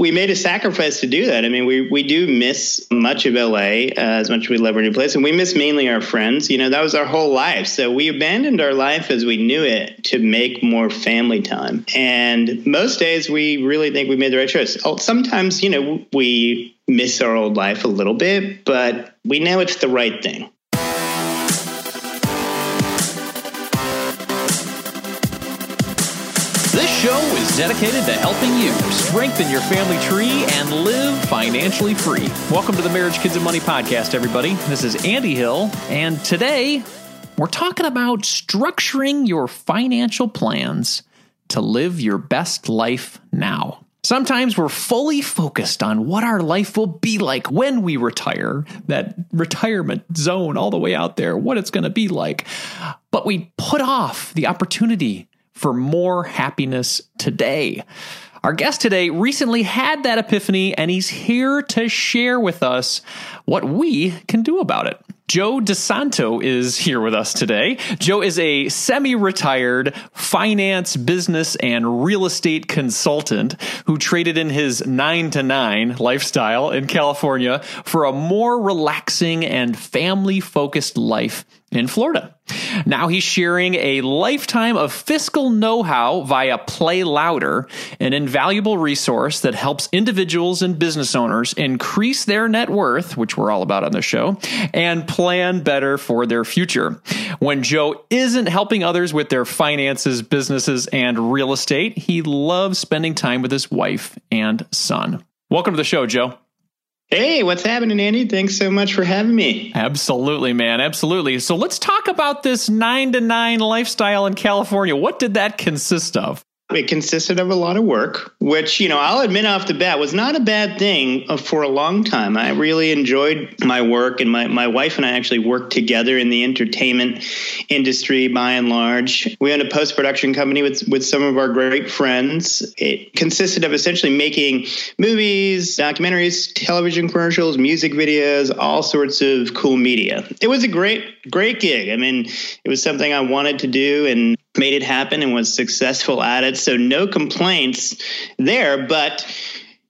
we made a sacrifice to do that. I mean, we, we do miss much of LA uh, as much as we love our new place, and we miss mainly our friends. You know, that was our whole life. So we abandoned our life as we knew it to make more family time. And most days, we really think we made the right choice. Oh, sometimes, you know, we miss our old life a little bit, but we know it's the right thing. Dedicated to helping you strengthen your family tree and live financially free. Welcome to the Marriage, Kids, and Money podcast, everybody. This is Andy Hill, and today we're talking about structuring your financial plans to live your best life now. Sometimes we're fully focused on what our life will be like when we retire, that retirement zone all the way out there, what it's going to be like. But we put off the opportunity for more happiness today. Our guest today recently had that epiphany, and he's here to share with us what we can do about it. Joe DiSanto is here with us today. Joe is a semi retired finance, business, and real estate consultant who traded in his nine to nine lifestyle in California for a more relaxing and family focused life in Florida. Now he's sharing a lifetime of fiscal know how via Play Louder, an invaluable resource that helps individuals and business owners increase their net worth, which we're all about on the show, and plan better for their future. When Joe isn't helping others with their finances, businesses, and real estate, he loves spending time with his wife and son. Welcome to the show, Joe. Hey, what's happening, Andy? Thanks so much for having me. Absolutely, man. Absolutely. So let's talk about this nine to nine lifestyle in California. What did that consist of? It consisted of a lot of work, which, you know, I'll admit off the bat was not a bad thing uh, for a long time. I really enjoyed my work, and my, my wife and I actually worked together in the entertainment industry by and large. We owned a post production company with, with some of our great friends. It consisted of essentially making movies, documentaries, television commercials, music videos, all sorts of cool media. It was a great, great gig. I mean, it was something I wanted to do, and made it happen and was successful at it. So no complaints there, but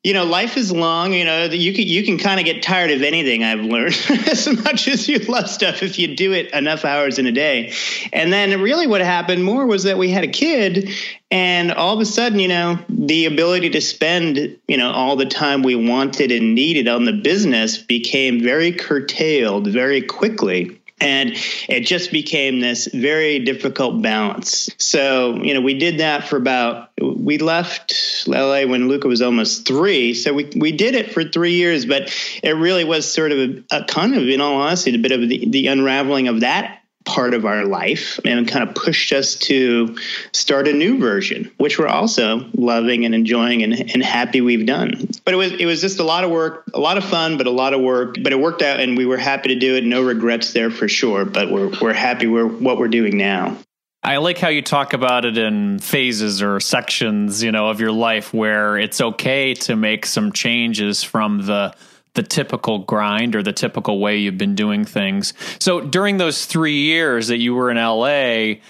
you know, life is long. You know, you can you can kind of get tired of anything. I've learned as much as you love stuff if you do it enough hours in a day. And then, really, what happened more was that we had a kid, and all of a sudden, you know, the ability to spend you know all the time we wanted and needed on the business became very curtailed very quickly. And it just became this very difficult balance. So, you know, we did that for about, we left LA when Luca was almost three. So we, we did it for three years, but it really was sort of a, a kind of, in all honesty, a bit of the, the unraveling of that part of our life and kind of pushed us to start a new version, which we're also loving and enjoying and, and happy we've done. But it was it was just a lot of work, a lot of fun, but a lot of work. But it worked out and we were happy to do it. No regrets there for sure. But we're we're happy with what we're doing now. I like how you talk about it in phases or sections, you know, of your life where it's okay to make some changes from the the typical grind or the typical way you've been doing things. So during those three years that you were in LA,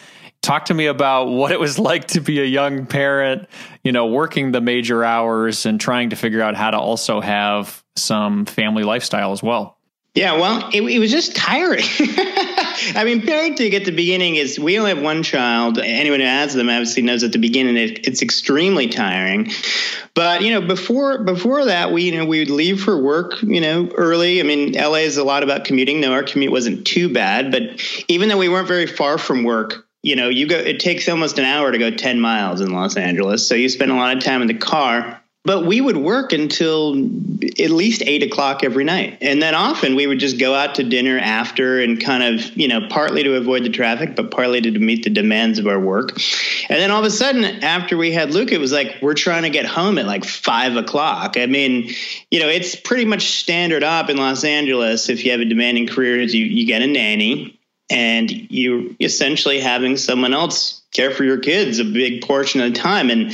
talk to me about what it was like to be a young parent, you know, working the major hours and trying to figure out how to also have some family lifestyle as well. Yeah, well, it, it was just tiring. I mean, parenting at the beginning is we only have one child. Anyone who has them obviously knows at the beginning it, it's extremely tiring. But you know, before before that, we you know we would leave for work, you know, early. I mean, LA is a lot about commuting. No, our commute wasn't too bad, but even though we weren't very far from work, you know, you go. It takes almost an hour to go ten miles in Los Angeles, so you spend a lot of time in the car but we would work until at least eight o'clock every night. And then often we would just go out to dinner after and kind of, you know, partly to avoid the traffic, but partly to meet the demands of our work. And then all of a sudden, after we had Luke, it was like, we're trying to get home at like five o'clock. I mean, you know, it's pretty much standard up in Los Angeles. If you have a demanding career, you, you get a nanny and you're essentially having someone else care for your kids a big portion of the time. And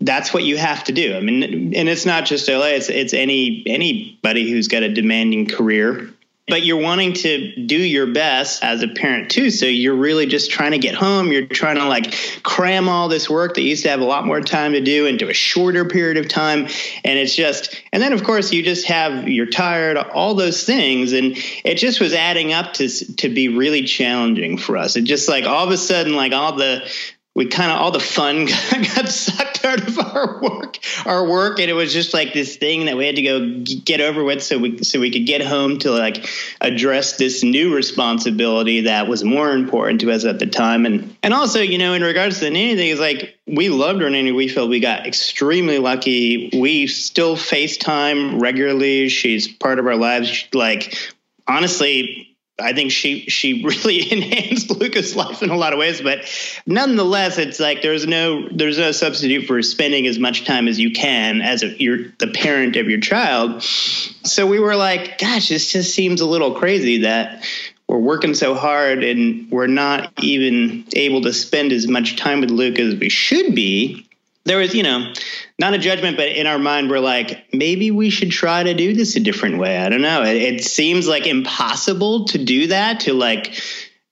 that's what you have to do. I mean, and it's not just LA, it's, it's any, anybody who's got a demanding career but you're wanting to do your best as a parent too. So you're really just trying to get home. You're trying to like cram all this work that you used to have a lot more time to do into a shorter period of time. And it's just, and then of course you just have, you're tired, all those things. And it just was adding up to, to be really challenging for us. It just like all of a sudden, like all the, we kind of all the fun got sucked out of our work our work and it was just like this thing that we had to go get over with so we so we could get home to like address this new responsibility that was more important to us at the time. And and also you know in regards to the nanny thing is like we loved our we felt we got extremely lucky. We still facetime regularly. She's part of our lives. Like honestly I think she she really enhanced Luca's life in a lot of ways, but nonetheless, it's like there's no there's no substitute for spending as much time as you can as a, you're the parent of your child. So we were like, gosh, this just seems a little crazy that we're working so hard and we're not even able to spend as much time with Luca as we should be there was, you know, not a judgment, but in our mind, we're like, maybe we should try to do this a different way. I don't know. It, it seems like impossible to do that, to like,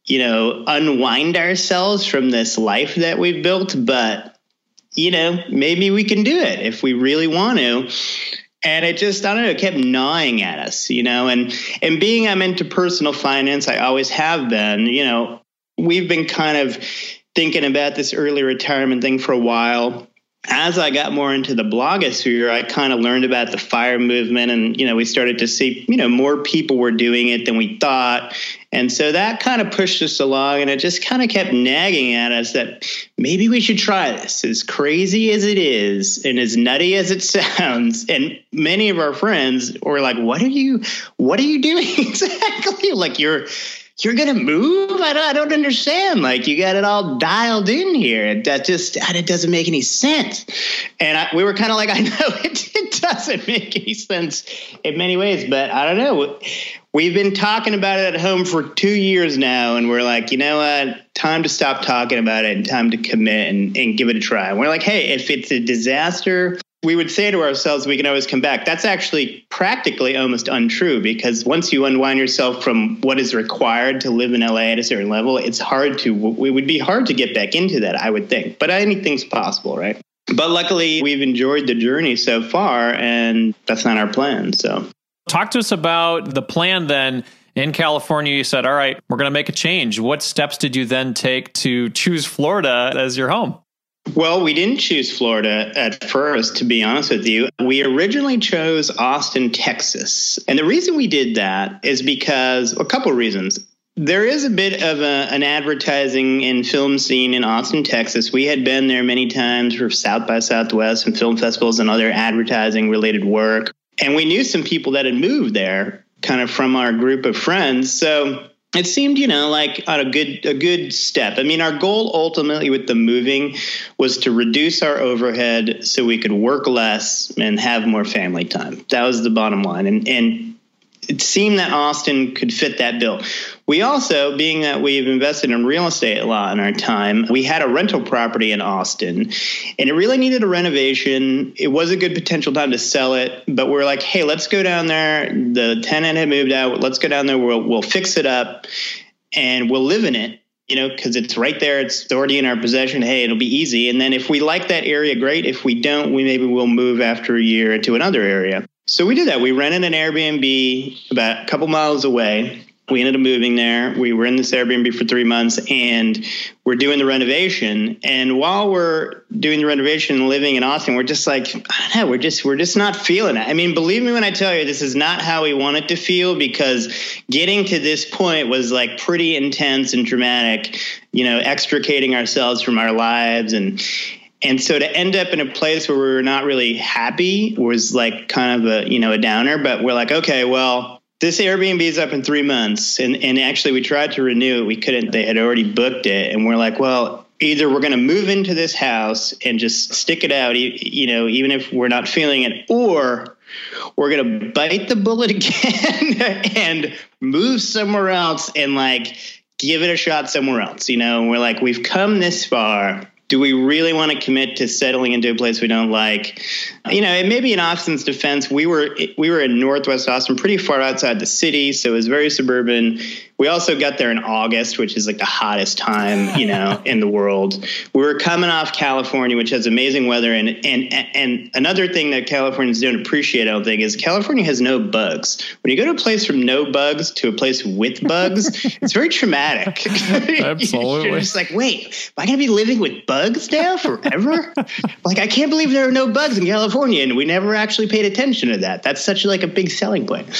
you know, unwind ourselves from this life that we've built. But, you know, maybe we can do it if we really want to. And it just, I don't know, it kept gnawing at us, you know, and, and being I'm into personal finance, I always have been, you know, we've been kind of thinking about this early retirement thing for a while as I got more into the blogosphere, I kind of learned about the fire movement, and you know, we started to see you know more people were doing it than we thought, and so that kind of pushed us along, and it just kind of kept nagging at us that maybe we should try this. As crazy as it is, and as nutty as it sounds, and many of our friends were like, "What are you? What are you doing exactly? Like you're." You're gonna move? I don't, I don't understand. Like you got it all dialed in here. That just it doesn't make any sense. And I, we were kind of like, I know it, it doesn't make any sense in many ways, but I don't know. We've been talking about it at home for two years now, and we're like, you know what? Time to stop talking about it and time to commit and, and give it a try. And we're like, hey, if it's a disaster, we would say to ourselves, we can always come back. That's actually practically almost untrue because once you unwind yourself from what is required to live in LA at a certain level, it's hard to, it would be hard to get back into that, I would think. But anything's possible, right? But luckily, we've enjoyed the journey so far, and that's not our plan. So, talk to us about the plan then. In California, you said, All right, we're going to make a change. What steps did you then take to choose Florida as your home? Well, we didn't choose Florida at first, to be honest with you. We originally chose Austin, Texas. And the reason we did that is because a couple of reasons. There is a bit of a, an advertising and film scene in Austin, Texas. We had been there many times for South by Southwest and film festivals and other advertising related work. And we knew some people that had moved there kind of from our group of friends. So it seemed you know like a good a good step. I mean our goal ultimately with the moving was to reduce our overhead so we could work less and have more family time. That was the bottom line. And and it seemed that Austin could fit that bill. We also, being that we've invested in real estate a lot in our time, we had a rental property in Austin and it really needed a renovation. It was a good potential time to sell it, but we're like, hey, let's go down there. The tenant had moved out. Let's go down there. We'll, we'll fix it up and we'll live in it you know, because it's right there. It's already in our possession. Hey, it'll be easy. And then if we like that area, great. If we don't, we maybe we'll move after a year to another area. So we did that. We rented an Airbnb about a couple miles away. We ended up moving there. We were in this Airbnb for three months and we're doing the renovation. And while we're doing the renovation and living in Austin, we're just like, I don't know, we're just we're just not feeling it. I mean, believe me when I tell you this is not how we want it to feel because getting to this point was like pretty intense and dramatic, you know, extricating ourselves from our lives and and so to end up in a place where we were not really happy was like kind of a you know a downer but we're like okay well this airbnb is up in three months and, and actually we tried to renew it we couldn't they had already booked it and we're like well either we're going to move into this house and just stick it out you know even if we're not feeling it or we're going to bite the bullet again and move somewhere else and like give it a shot somewhere else. You know, we're like, we've come this far do we really want to commit to settling into a place we don't like? You know, it may be in Austin's defense. We were we were in Northwest Austin, pretty far outside the city, so it was very suburban. We also got there in August, which is like the hottest time, you know, in the world. We were coming off California, which has amazing weather, and and and another thing that Californians don't appreciate, I don't think, is California has no bugs. When you go to a place from no bugs to a place with bugs, it's very traumatic. Absolutely, You're just like, wait, am I going to be living with bugs now forever? like, I can't believe there are no bugs in California, and we never actually paid attention to that. That's such like a big selling point.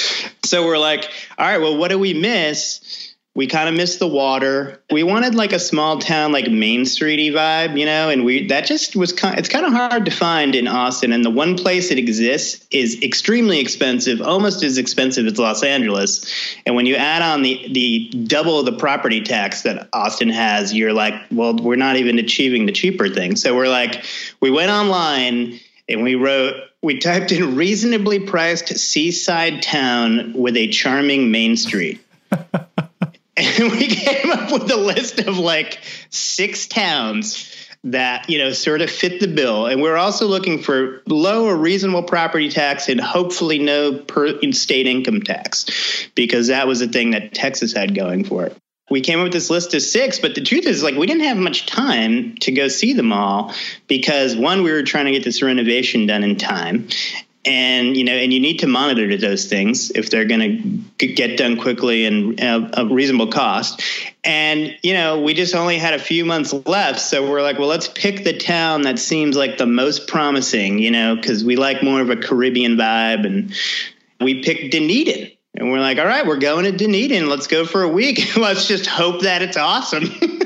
So we're like, all right, well, what do we miss? We kind of missed the water. We wanted like a small town, like Main Streety vibe, you know, and we that just was kind. It's kind of hard to find in Austin, and the one place it exists is extremely expensive, almost as expensive as Los Angeles. And when you add on the the double the property tax that Austin has, you're like, well, we're not even achieving the cheaper thing. So we're like, we went online and we wrote we typed in reasonably priced seaside town with a charming main street and we came up with a list of like six towns that you know sort of fit the bill. And we're also looking for low or reasonable property tax and hopefully no per state income tax because that was the thing that texas had going for it. We came up with this list of six but the truth is like we didn't have much time to go see them all because one we were trying to get this renovation done in time and you know and you need to monitor those things if they're going to get done quickly and at a reasonable cost. And you know we just only had a few months left so we're like well let's pick the town that seems like the most promising you know because we like more of a caribbean vibe. And we picked dunedin. And we're like all right we're going to dunedin. Let's go for a week. Let's just hope that it's awesome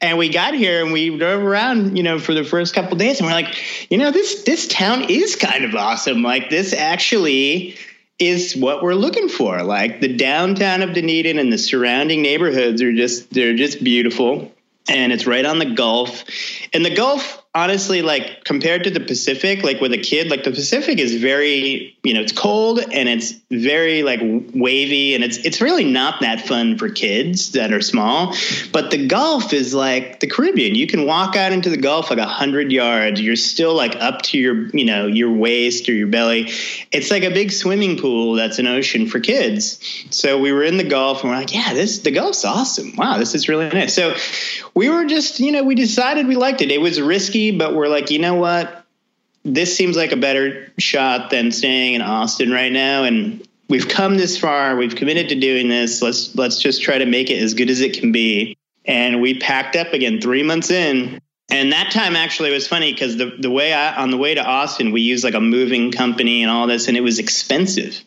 and we got here and we drove around, you know, for the first couple days, and we're like, you know, this this town is kind of awesome. Like this actually is what we're looking for. Like the downtown of Dunedin and the surrounding neighborhoods are just they're just beautiful. And it's right on the Gulf. And the Gulf honestly like compared to the pacific like with a kid like the pacific is very you know it's cold and it's very like wavy and it's it's really not that fun for kids that are small. But the gulf is like the caribbean. You can walk out into the gulf like a hundred yards. You're still like up to your you know your waist or your belly. It's like a big swimming pool that's an ocean for kids. So we were in the gulf and we're like yeah this the gulf's awesome. Wow this is really nice. So we were just you know we decided we liked it. It was risky but we're like, you know what? This seems like a better shot than staying in Austin right now. And we've come this far. We've committed to doing this. Let's let's just try to make it as good as it can be. And we packed up again three months in and that time actually was funny because the, the way I, on the way to Austin, we used like a moving company and all this, and it was expensive.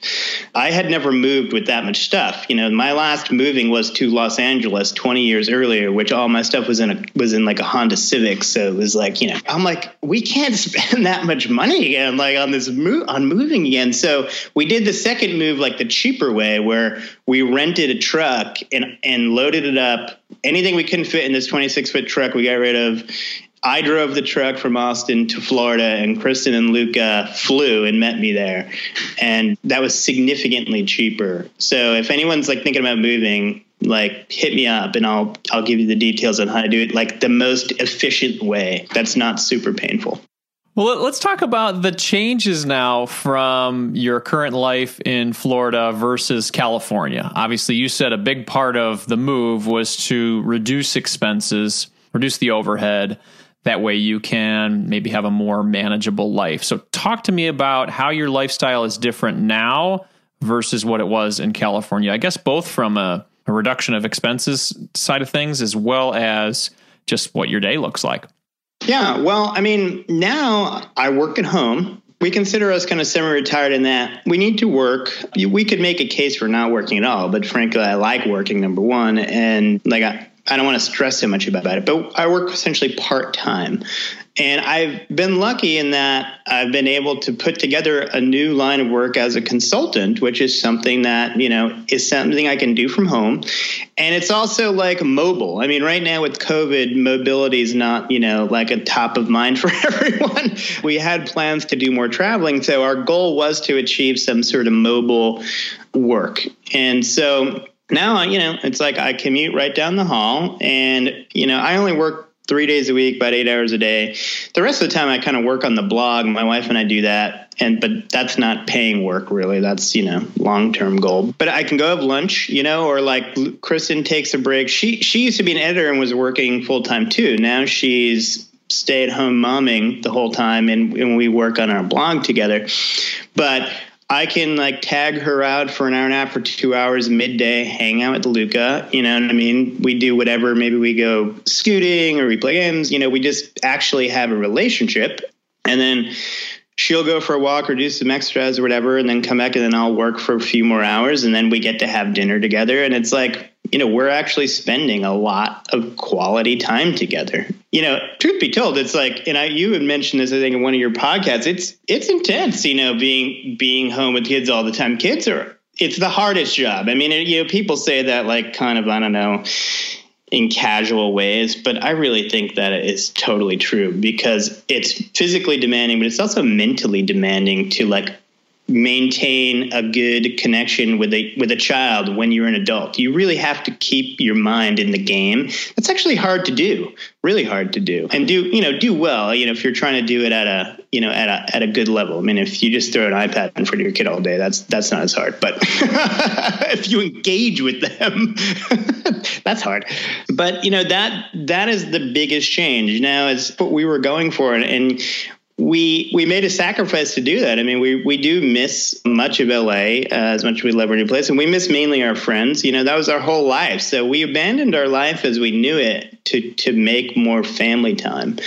I had never moved with that much stuff. You know, my last moving was to Los Angeles 20 years earlier, which all my stuff was in a was in like a Honda Civic. So it was like, you know, I'm like, we can't spend that much money again, like on this move on moving again. So we did the second move like the cheaper way, where we rented a truck and and loaded it up anything we couldn't fit in this 26 foot truck, we got rid of. I drove the truck from Austin to Florida, and Kristen and Luca flew and met me there, and that was significantly cheaper. So if anyone's like thinking about moving, like hit me up, and I'll I'll give you the details on how to do it like the most efficient way. That's not super painful. Well, let's talk about the changes now from your current life in Florida versus California. Obviously, you said a big part of the move was to reduce expenses, reduce the overhead. That way, you can maybe have a more manageable life. So, talk to me about how your lifestyle is different now versus what it was in California. I guess both from a, a reduction of expenses side of things as well as just what your day looks like. Yeah, well, I mean, now I work at home. We consider us kind of semi retired in that we need to work. We could make a case for not working at all, but frankly, I like working, number one. And like, I, I don't want to stress so much about it, but I work essentially part time. And I've been lucky in that I've been able to put together a new line of work as a consultant, which is something that, you know, is something I can do from home. And it's also like mobile. I mean, right now with COVID, mobility is not, you know, like a top of mind for everyone. We had plans to do more traveling. So our goal was to achieve some sort of mobile work. And so now, you know, it's like I commute right down the hall and, you know, I only work three days a week, about eight hours a day. The rest of the time, I kind of work on the blog. My wife and I do that, and but that's not paying work really. That's you know long term goal. But I can go have lunch, you know, or like Kristen takes a break. She she used to be an editor and was working full time too. Now she's stay at home momming the whole time, and, and we work on our blog together. But I can like tag her out for an hour and a half or two hours midday, hang out with Luca. You know what I mean? We do whatever. Maybe we go scooting or we play games. You know, we just actually have a relationship. And then she'll go for a walk or do some extras or whatever, and then come back and then I'll work for a few more hours and then we get to have dinner together. And it's like, you know, we're actually spending a lot of quality time together. You know, truth be told, it's like, and I, you had mentioned this, I think, in one of your podcasts. It's it's intense, you know, being being home with kids all the time. Kids are it's the hardest job. I mean, it, you know, people say that like kind of I don't know in casual ways, but I really think that is totally true because it's physically demanding, but it's also mentally demanding to like maintain a good connection with a with a child when you're an adult. You really have to keep your mind in the game. That's actually hard to do. Really hard to do. And do, you know, do well, you know, if you're trying to do it at a, you know, at a at a good level. I mean, if you just throw an iPad in front of your kid all day, that's that's not as hard. But if you engage with them, that's hard. But, you know, that that is the biggest change. Now is what we were going for and, and we we made a sacrifice to do that. I mean, we we do miss much of LA uh, as much as we love our new place, and we miss mainly our friends. You know, that was our whole life. So we abandoned our life as we knew it to to make more family time.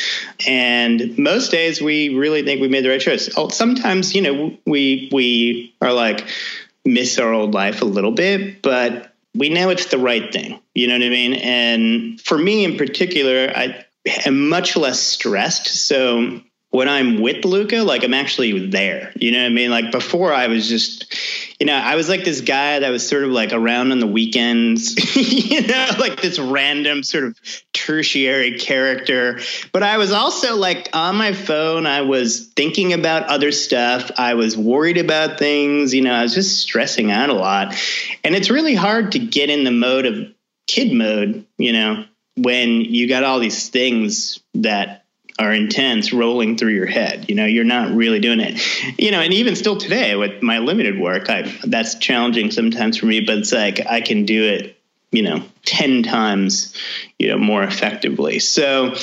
And most days, we really think we made the right choice. Oh, sometimes, you know, we we are like miss our old life a little bit, but we know it's the right thing. You know what I mean? And for me in particular, I am much less stressed. So when I'm with Luca, like I'm actually there. You know what I mean? Like before I was just, you know, I was like this guy that was sort of like around on the weekends, you know, like this random sort of tertiary character. But I was also like on my phone, I was thinking about other stuff. I was worried about things, you know, I was just stressing out a lot. And it's really hard to get in the mode of kid mode, you know, when you got all these things that are intense rolling through your head. You know, you're not really doing it. You know, and even still today with my limited work, I that's challenging sometimes for me, but it's like I can do it, you know, 10 times, you know, more effectively. So,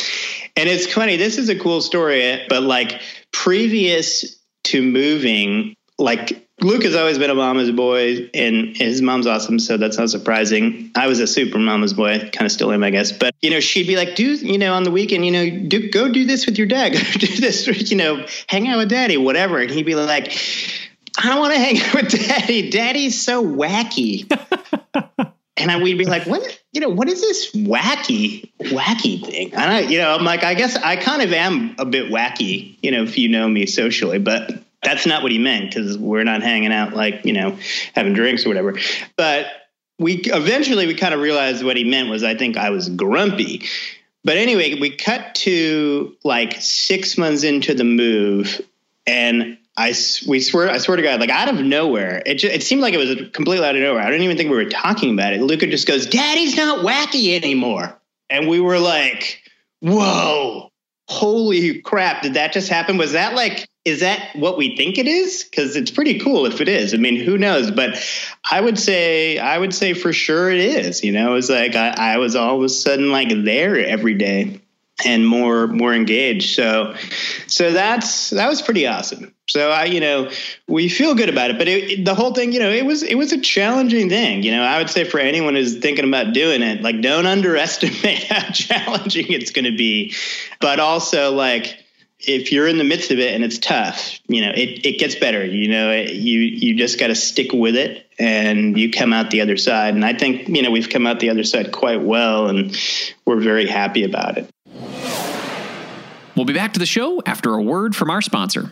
and it's funny, this is a cool story, but like previous to moving, like Luke has always been a mama's boy, and his mom's awesome, so that's not surprising. I was a super mama's boy, kind of still am, I guess. But you know, she'd be like, "Do you know on the weekend, you know, do, go do this with your dad, go do this, you know, hang out with daddy, whatever." And he'd be like, "I don't want to hang out with daddy. Daddy's so wacky." and I, we'd be like, "What? You know, what is this wacky, wacky thing?" And I, you know, I'm like, I guess I kind of am a bit wacky, you know, if you know me socially, but that's not what he meant because we're not hanging out like you know having drinks or whatever but we eventually we kind of realized what he meant was i think i was grumpy but anyway we cut to like six months into the move and I we swear I swear to God, like out of nowhere, it just, it seemed like it was completely out of nowhere. I don't even think we were talking about it. Luca just goes, "Daddy's not wacky anymore," and we were like, "Whoa, holy crap! Did that just happen? Was that like is that what we think it is? Because it's pretty cool if it is. I mean, who knows? But I would say, I would say for sure it is. You know, it's like I, I was all of a sudden like there every day and more more engaged. So, so that's that was pretty awesome. So I, you know, we feel good about it. But it, it, the whole thing, you know, it was it was a challenging thing. You know, I would say for anyone who's thinking about doing it, like don't underestimate how challenging it's going to be. But also like if you're in the midst of it and it's tough, you know, it, it gets better. You know, it, you you just got to stick with it, and you come out the other side. And I think you know we've come out the other side quite well, and we're very happy about it. We'll be back to the show after a word from our sponsor.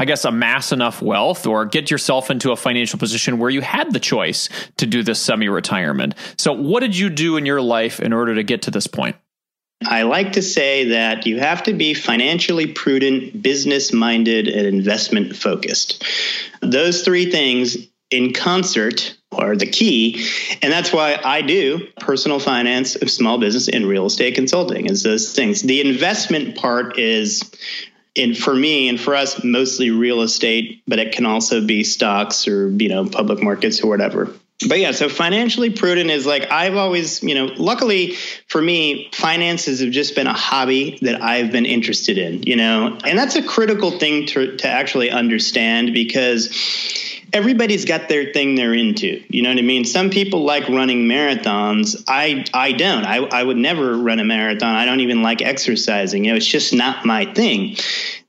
I guess, amass enough wealth or get yourself into a financial position where you had the choice to do this semi retirement. So, what did you do in your life in order to get to this point? I like to say that you have to be financially prudent, business minded, and investment focused. Those three things in concert are the key. And that's why I do personal finance, small business, and real estate consulting is those things. The investment part is and for me and for us mostly real estate but it can also be stocks or you know public markets or whatever but yeah so financially prudent is like i've always you know luckily for me finances have just been a hobby that i've been interested in you know and that's a critical thing to, to actually understand because everybody's got their thing they're into. You know what I mean? Some people like running marathons. I I don't. I, I would never run a marathon. I don't even like exercising. You know, it's just not my thing.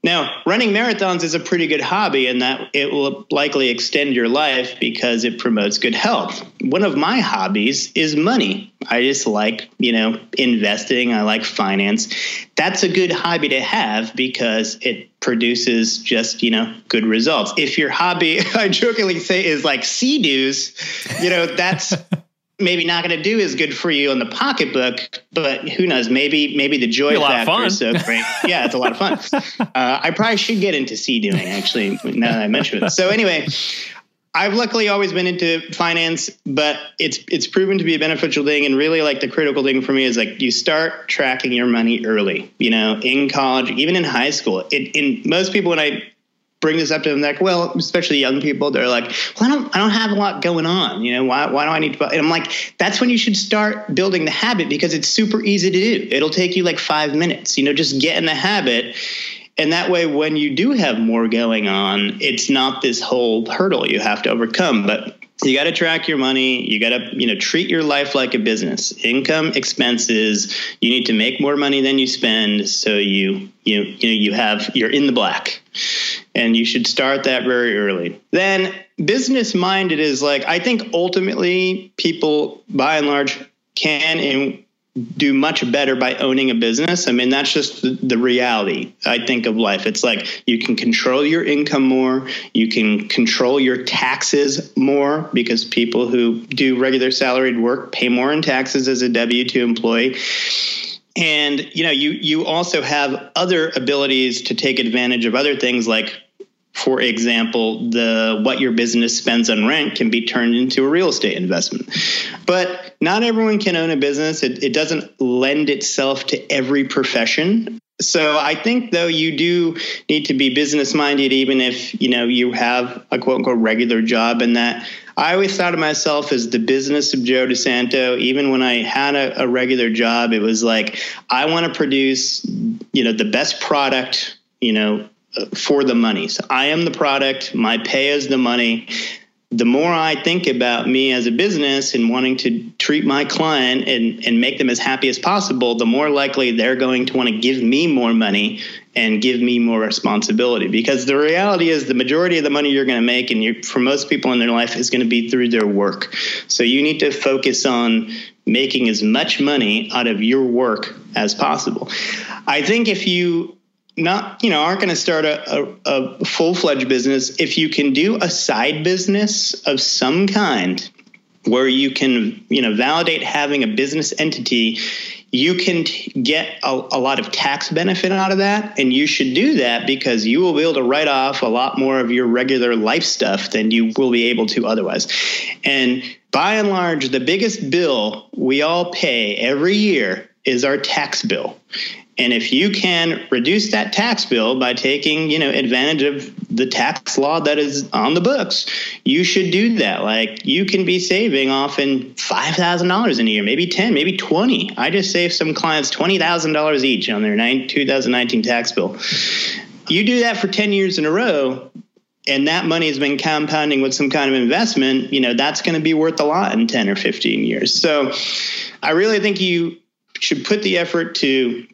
Now, running marathons is a pretty good hobby in that it will likely extend your life because it promotes good health. One of my hobbies is money. I just like, you know, investing. I like finance. That's a good hobby to have because it produces just, you know, good results. If your hobby, I jokingly say, is like Sea-Doos, you know, that's maybe not going to do as good for you in the pocketbook, but who knows? Maybe maybe the joy factor is so great. yeah, it's a lot of fun. Uh, I probably should get into Sea-Dooing actually. Now that I mention it. So anyway, I've luckily always been into finance, but it's it's proven to be a beneficial thing. And really, like the critical thing for me is like you start tracking your money early. You know, in college, even in high school. It, in most people, when I bring this up to them like well especially young people they're like well i don't i don't have a lot going on you know why, why do i need to and i'm like that's when you should start building the habit because it's super easy to do. It'll take you like five minutes you know just get in the habit. And that way when you do have more going on it's not this whole hurdle you have to overcome but you got to track your money you got to you know treat your life like a business. Income expenses you need to make more money than you spend so you you you know you have you're in the black and you should start that very early then business minded is like i think ultimately people by and large can and do much better by owning a business. I mean, that's just the, reality, I think, of life. It's like you can control your income more, you can control your taxes more because people who do regular salaried work pay more in taxes as a W 2 employee. And you know, you you also have other abilities to take advantage of other things like for example, the what your business spends on rent can be turned into a real estate investment. But not everyone can own a business. It, it doesn't lend itself to every profession. So I think though you do need to be business minded, even if you know you have a quote unquote regular job, and that I always thought of myself as the business of Joe DiSanto. Even when I had a, a regular job, it was like I want to produce, you know, the best product, you know, uh, for the money. So I am the product, my pay is the money. The more I think about me as a business and wanting to treat my client and, and make them as happy as possible, the more likely they're going to want to give me more money and give me more responsibility. Because the reality is, the majority of the money you're going to make, and for most people in their life, is going to be through their work. So you need to focus on making as much money out of your work as possible. I think if you not you know aren't going to start a, a, a full-fledged business. If you can do a side business of some kind where you can you know validate having a business entity you can get a, a, lot of tax benefit out of that. And you should do that because you will be able to write off a lot more of your regular life stuff than you will be able to otherwise. And by and large the biggest bill we all pay every year is our tax bill and if you can reduce that tax bill by taking, you know, advantage of the tax law that is on the books, you should do that. Like you can be saving often five thousand dollars in a year, maybe ten, maybe twenty. I just saved some clients twenty thousand dollars each on their 2019 tax bill. You do that for ten years in a row, and that money has been compounding with some kind of investment, you know, that's going to be worth a lot in 10 or 15 years. So I really think you should put the effort to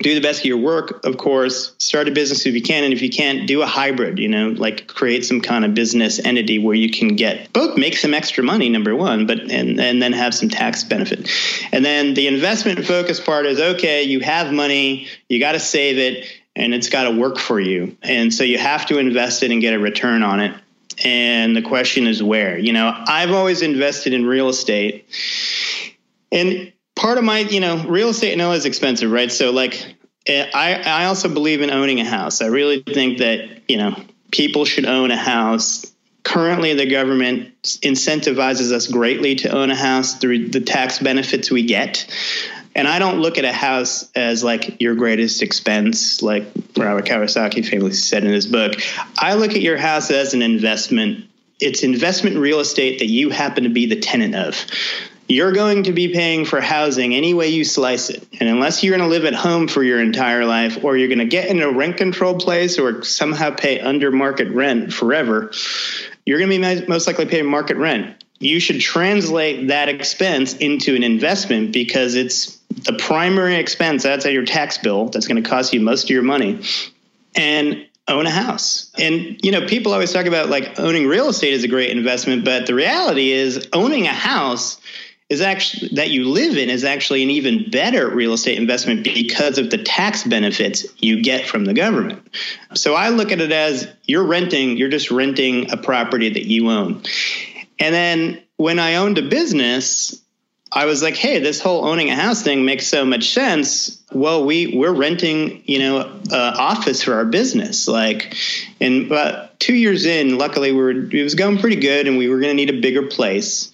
do the best of your work, of course, start a business if you can. And if you can't, do a hybrid, you know, like create some kind of business entity where you can get both make some extra money, number one, but and, and then have some tax benefit. And then the investment focus part is okay, you have money, you got to save it, and it's got to work for you. And so you have to invest it and get a return on it. And the question is where? You know, I've always invested in real estate. And part of my, you know, real estate now is expensive, right? So like, eh, I I also believe in owning a house. I really think that you know people should own a house. Currently, the government incentivizes us greatly to own a house through the tax benefits we get. And I don't look at a house as like your greatest expense, like Robert Kiyosaki famously said in his book. I look at your house as an investment. It's investment real estate that you happen to be the tenant of you're going to be paying for housing any way you slice it. And unless you're going to live at home for your entire life, or you're going to get in a rent controlled place or somehow pay under market rent forever, you're going to be most likely paying market rent. You should translate that expense into an investment because it's the primary expense at your tax bill that's going to cost you most of your money. And own a house. And you know, people always talk about like owning real estate is a great investment, but the reality is owning a house is actually that you live in is actually an even better real estate investment because of the tax benefits you get from the government. So I look at it as you're renting, you're just renting a property that you own. And then when I owned a business, I was like, hey, this whole owning a house thing makes so much sense. Well, we we're renting, you know, uh, office for our business. Like, and about two years in, luckily, we were it was going pretty good, and we were going to need a bigger place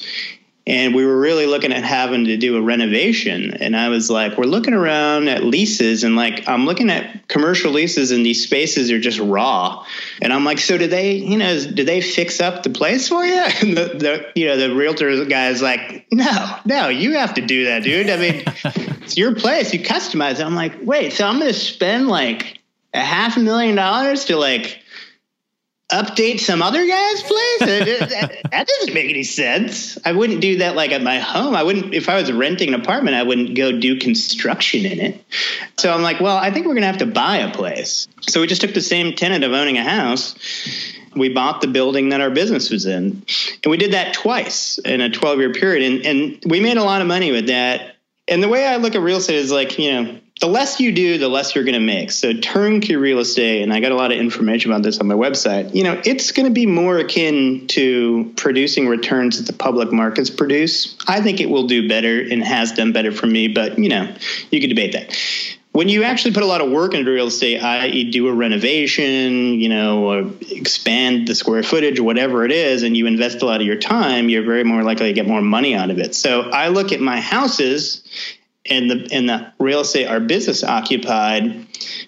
and we were really looking at having to do a renovation. And i was like we're looking around at leases and like i'm looking at commercial leases and these spaces are just raw. And i'm like so do they you know do they fix up the place for you? And the, the you know the realtor guy is like no no you have to do that dude. I mean it's your place. You customize it. I'm like wait so i'm gonna spend like a half a million dollars to like update some other guy's place? that, doesn't make any sense. I wouldn't do that like at my home. I wouldn't, if I was renting an apartment, I wouldn't go do construction in it. So I'm like, well, I think we're going to have to buy a place. So we just took the same tenant of owning a house. We bought the building that our business was in. And we did that twice in a 12 year period. And, and we made a lot of money with that And the way I look at real estate is like, you know, the less you do, the less you're going to make. So turnkey real estate, and I got a lot of information about this on my website. You know, it's going to be more akin to producing returns that the public markets produce. I think it will do better and has done better for me, but you know, you can debate that when you actually put a lot of work into real estate, i.e., do a renovation, you know, expand the square footage whatever it is, and you invest a lot of your time, you're very more likely to get more money out of it. So I look at my houses and the and the real estate our business occupied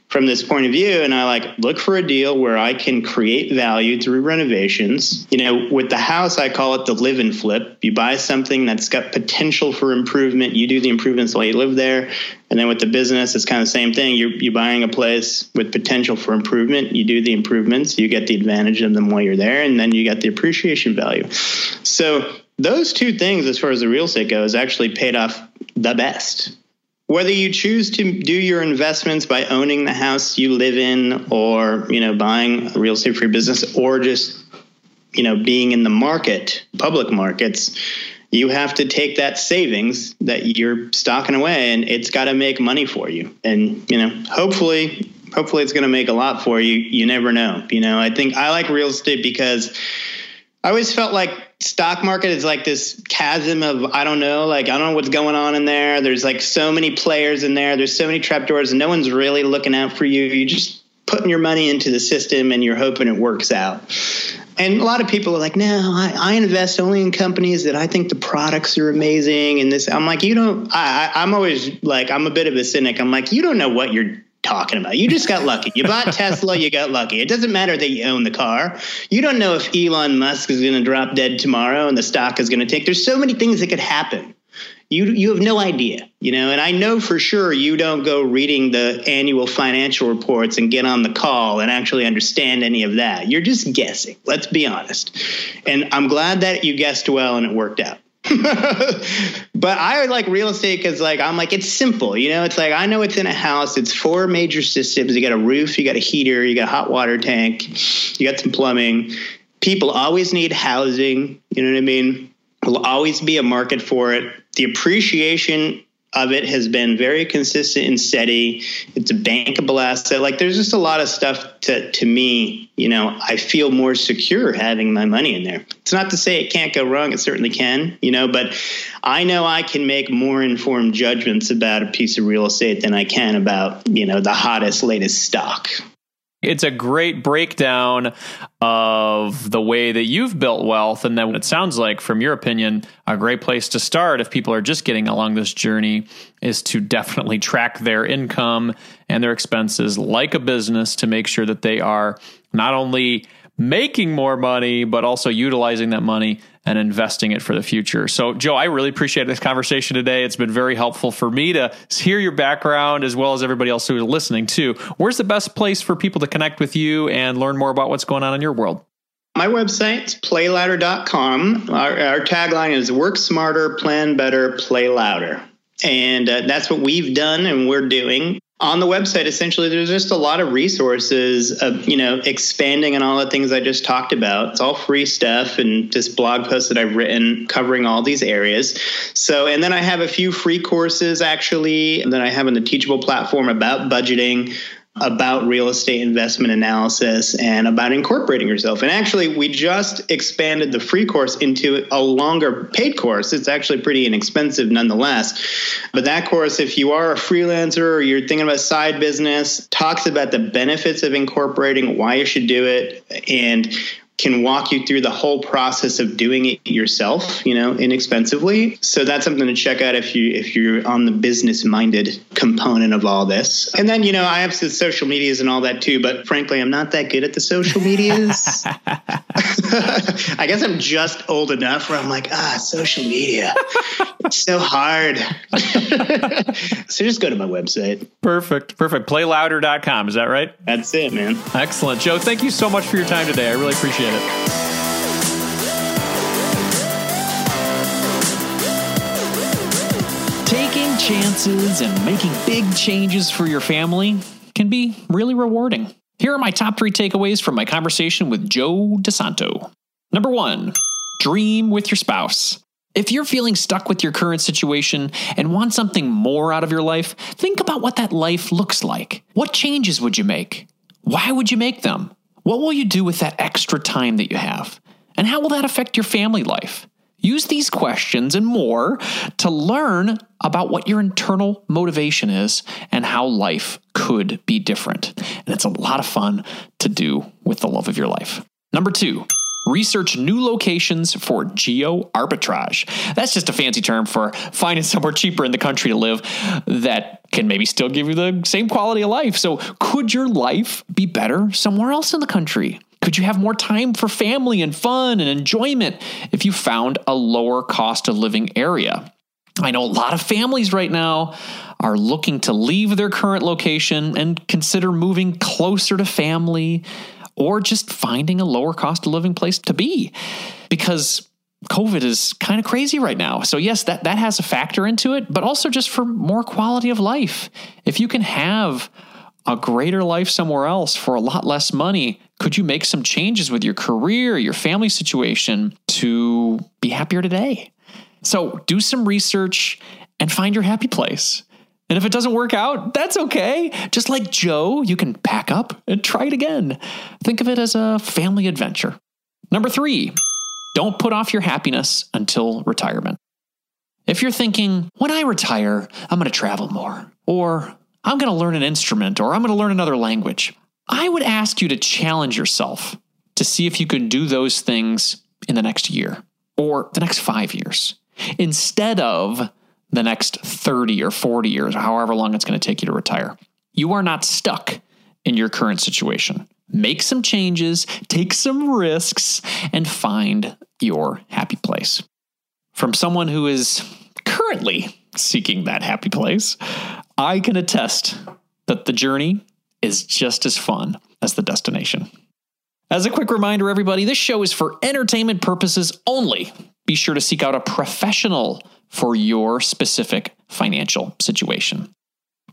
from this point of view. And i like look for a deal where i can create value through renovations. You know with the house i call it the live and flip. You buy something that's got potential for improvement you do the improvements while you live there. And then with the business it's kind of the same thing. You're, you're buying a place with potential for improvement. You do the improvements you get the advantage of them while you're there and then you get the appreciation value. So those two things as far as the real estate goes actually paid off the best. Whether you choose to do your investments by owning the house you live in or, you know, buying a real estate for your business or just, you know, being in the market, public markets, you have to take that savings that you're stocking away and it's got to make money for you. And, you know, hopefully hopefully it's going to make a lot for you. You never know. You know, I think I like real estate because I always felt like stock market is like this chasm of I don't know, like I don't know what's going on in there. There's like so many players in there. There's so many trapdoors, and no one's really looking out for you. You're just putting your money into the system, and you're hoping it works out. And a lot of people are like, no, I, I invest only in companies that I think the products are amazing. And this, I'm like, you don't. I, I'm always like, I'm a bit of a cynic. I'm like, you don't know what you're talking about. You just got lucky. You bought Tesla, you got lucky. It doesn't matter that you own the car. You don't know if Elon Musk is going to drop dead tomorrow and the stock is going to take. There's so many things that could happen. You you have no idea, you know, and I know for sure you don't go reading the annual financial reports and get on the call and actually understand any of that. You're just guessing. Let's be honest. And I'm glad that you guessed well and it worked out. but I like real estate because like I'm like it's simple, you know. It's like I know it's in a house. It's four major systems. You got a roof, you got a heater, you got a hot water tank, you got some plumbing. People always need housing. You know what I mean? There'll always be a market for it. The appreciation of it has been very consistent and steady. It's a bankable asset. Like there's just a lot of stuff to to me, you know, I feel more secure having my money in there. It's not to say it can't go wrong, it certainly can, you know, but I know I can make more informed judgments about a piece of real estate than I can about, you know, the hottest latest stock. It's a great breakdown of the way that you've built wealth. And then it sounds like, from your opinion, a great place to start if people are just getting along this journey is to definitely track their income and their expenses like a business to make sure that they are not only making more money, but also utilizing that money and investing it for the future. So, Joe, I really appreciate this conversation today. It's been very helpful for me to hear your background as well as everybody else who is listening too. Where's the best place for people to connect with you and learn more about what's going on in your world? My website's playlouder.com. Our, our tagline is work smarter, plan better, play louder. And uh, that's what we've done and we're doing on the website essentially there's just a lot of resources of you know expanding on all the things i just talked about. It's all free stuff and just blog posts that i've written covering all these areas. So and then i have a few free courses actually that i have on the teachable platform about budgeting about real estate investment analysis and about incorporating yourself. And actually, we just expanded the free course into a longer paid course. It's actually pretty inexpensive nonetheless. But that course, if you are a freelancer or you're thinking about side business, talks about the benefits of incorporating, why you should do it, and can walk you through the whole process of doing it yourself, you know, inexpensively. So that's something to check out if you if you're on the business minded component of all this. And then, you know, I have the social medias and all that too, but frankly, I'm not that good at the social medias. I guess I'm just old enough where I'm like, ah, social media. it's so hard. so just go to my website. Perfect. Perfect. Playlouder.com. Is that right? That's it, man. Excellent. Joe, thank you so much for your time today. I really it. Taking chances and making big changes for your family can be really rewarding. Here are my top three takeaways from my conversation with Joe DiSanto. Number one, dream with your spouse. If you're feeling stuck with your current situation and want something more out of your life, think about what that life looks like. What changes would you make? Why would you make them? What will you do with that extra time that you have? And how will that affect your family life? Use these questions and more to learn about what your internal motivation is and how life could be different. And it's a lot of fun to do with the love of your life. Number two, research new locations for geo arbitrage. That's just a fancy term for finding somewhere cheaper in the country to live that can maybe still give you the same quality of life. So, could your life be better somewhere else in the country? Could you have more time for family and fun and enjoyment if you found a lower cost of living area? I know a lot of families right now are looking to leave their current location and consider moving closer to family or just finding a lower cost of living place to be because COVID is kind of crazy right now. So yes, that that has a factor into it, but also just for more quality of life. If you can have a greater life somewhere else for a lot less money, could you make some changes with your career, your family situation to be happier today? So, do some research and find your happy place. And if it doesn't work out, that's okay. Just like Joe, you can pack up and try it again. Think of it as a family adventure. Number three, don't put off your happiness until retirement. If you're thinking, when I retire, I'm going to travel more, or I'm going to learn an instrument, or I'm going to learn another language, I would ask you to challenge yourself to see if you can do those things in the next year or the next five years instead of the next 30 or 40 years, or however long it's going to take you to retire. You are not stuck in your current situation. Make some changes, take some risks, and find your happy place. From someone who is currently seeking that happy place, I can attest that the journey is just as fun as the destination. As a quick reminder, everybody, this show is for entertainment purposes only. Be sure to seek out a professional for your specific financial situation.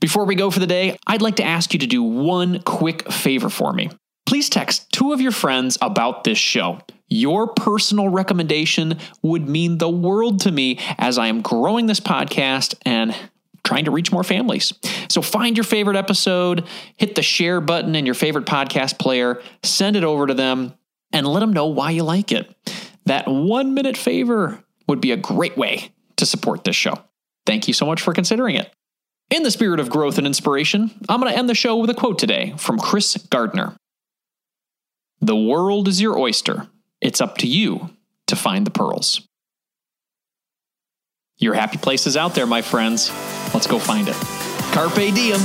Before we go for the day, I'd like to ask you to do one quick favor for me. Please text two of your friends about this show. Your personal recommendation would mean the world to me as I am growing this podcast and trying to reach more families. So find your favorite episode, hit the share button in your favorite podcast player, send it over to them, and let them know why you like it. That one minute favor would be a great way to support this show. Thank you so much for considering it. In the spirit of growth and inspiration, I'm going to end the show with a quote today from Chris Gardner The world is your oyster. It's up to you to find the pearls. Your happy place is out there, my friends. Let's go find it. Carpe diem.